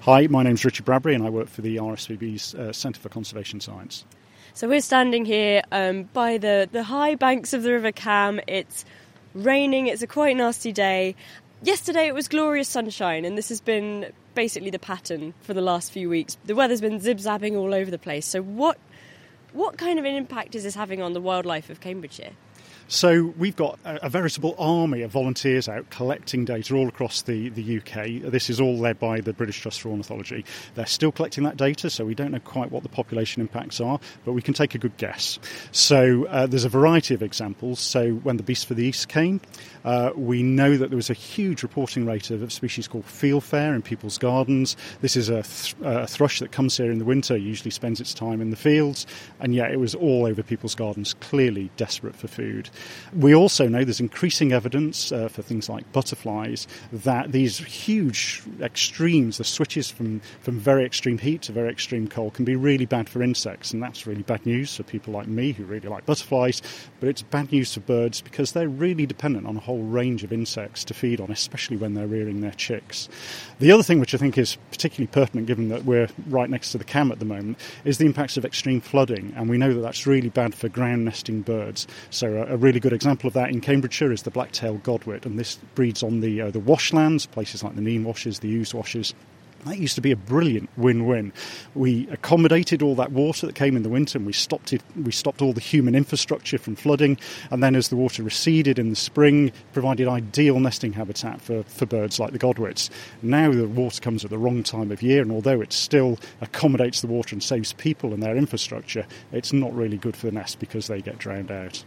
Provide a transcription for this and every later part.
Hi, my name's Richard Bradbury and I work for the RSPB's uh, Centre for Conservation Science. So we're standing here um, by the, the high banks of the River Cam. It's raining, it's a quite nasty day. Yesterday it was glorious sunshine, and this has been basically the pattern for the last few weeks. The weather's been zib zabbing all over the place. So, what, what kind of an impact is this having on the wildlife of Cambridgeshire? So we've got a, a, veritable army of volunteers out collecting data all across the, the UK. This is all led by the British Trust for Ornithology. They're still collecting that data, so we don't know quite what the population impacts are, but we can take a good guess. So uh, there's a variety of examples. So when the Beast for the East came, uh, we know that there was a huge reporting rate of a species called fieldfare in people's gardens. This is a, th- a thrush that comes here in the winter, usually spends its time in the fields, and yet it was all over people's gardens, clearly desperate for food. We also know there's increasing evidence uh, for things like butterflies that these huge extremes, the switches from, from very extreme heat to very extreme cold, can be really bad for insects, and that's really bad news for people like me who really like butterflies. But it's bad news for birds because they're really dependent on a whole range of insects to feed on, especially when they're rearing their chicks. The other thing which I think is particularly pertinent, given that we're right next to the Cam at the moment, is the impacts of extreme flooding, and we know that that's really bad for ground nesting birds. So a, a good example of that in Cambridgeshire is the black-tailed godwit, and this breeds on the uh, the washlands, places like the Nene washes, the Ouse washes, that used to be a brilliant win-win. We accommodated all that water that came in the winter, and we stopped it. We stopped all the human infrastructure from flooding, and then as the water receded in the spring, provided ideal nesting habitat for, for birds like the godwits. Now the water comes at the wrong time of year, and although it still accommodates the water and saves people and their infrastructure, it's not really good for the nest because they get drowned out.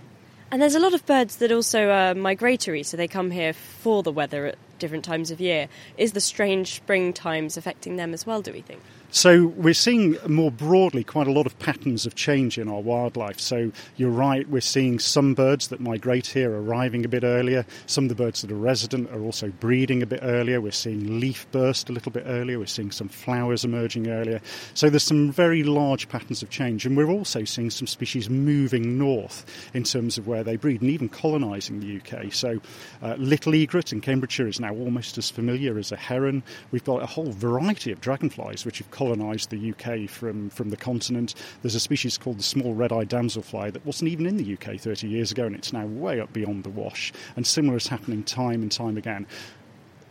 And there's a lot of birds that also are migratory, so they come here for the weather at different times of year. Is the strange spring times affecting them as well, do we think? So we're seeing more broadly quite a lot of patterns of change in our wildlife. So you're right, we're seeing some birds that migrate here arriving a bit earlier. Some of the birds that are resident are also breeding a bit earlier. We're seeing leaf burst a little bit earlier. We're seeing some flowers emerging earlier. So there's some very large patterns of change. And we're also seeing some species moving north in terms of where they breed and even colonising the UK. So uh, little egret in Cambridgeshire is now almost as familiar as a heron. We've got a whole variety of dragonflies which have colonised the UK from, from the continent. There's a species called the small red-eyed damselfly that wasn't even in the UK 30 years ago, and it's now way up beyond the wash. And similar is happening time and time again.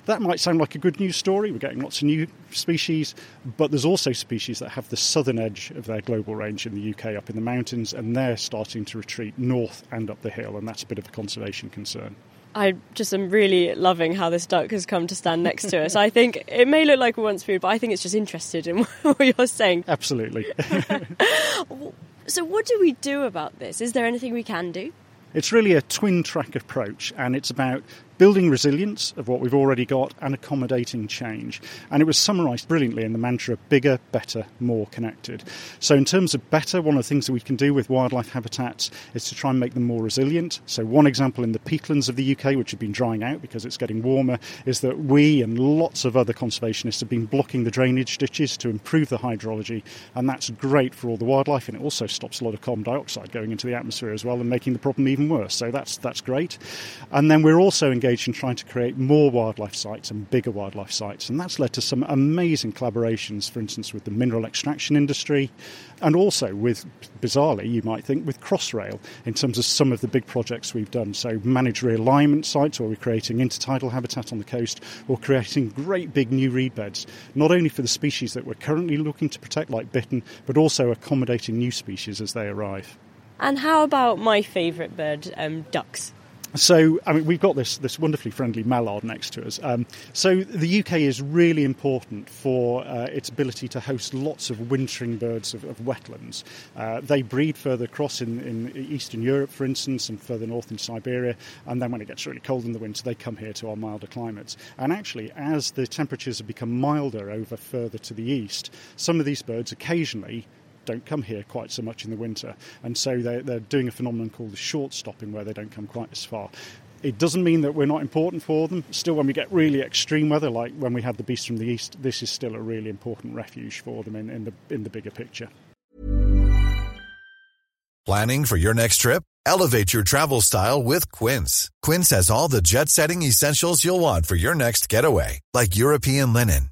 That might sound like a good news story. We're getting lots of new species, but there's also species that have the southern edge of their global range in the UK up in the mountains, and they're starting to retreat north and up the hill, and that's a bit of a conservation concern. I just am really loving how this duck has come to stand next to us. I think it may look like it wants food, but I think it's just interested in what you're saying. Absolutely. so, what do we do about this? Is there anything we can do? It's really a twin track approach, and it's about building resilience of what we've already got and accommodating change. And it was summarised brilliantly in the mantra bigger, better, more connected. So, in terms of better, one of the things that we can do with wildlife habitats is to try and make them more resilient. So, one example in the peatlands of the UK, which have been drying out because it's getting warmer, is that we and lots of other conservationists have been blocking the drainage ditches to improve the hydrology, and that's great for all the wildlife, and it also stops a lot of carbon dioxide going into the atmosphere as well and making the problem even worse. So, that's, that's great. And then we're also engaged in trying to create more wildlife sites and bigger wildlife sites. And that's led to some amazing collaborations, for instance, with the mineral extraction industry and also with, bizarrely, you might think, with Crossrail in terms of some of the big projects we've done. So, managed realignment sites where we're creating intertidal habitat on the coast or creating great big new reed beds, not only for the species that we're currently looking to protect, like bittern, but also accommodating new species as they arrive. And how about my favourite bird, um, ducks? So, I mean, we've got this, this wonderfully friendly mallard next to us. Um, so, the UK is really important for uh, its ability to host lots of wintering birds of, of wetlands. Uh, they breed further across in, in Eastern Europe, for instance, and further north in Siberia. And then, when it gets really cold in the winter, they come here to our milder climates. And actually, as the temperatures have become milder over further to the east, some of these birds occasionally don't come here quite so much in the winter. And so they're, they're doing a phenomenon called the short stopping, where they don't come quite as far. It doesn't mean that we're not important for them. Still, when we get really extreme weather, like when we had the beast from the east, this is still a really important refuge for them in, in the in the bigger picture. Planning for your next trip? Elevate your travel style with Quince. Quince has all the jet-setting essentials you'll want for your next getaway, like European linen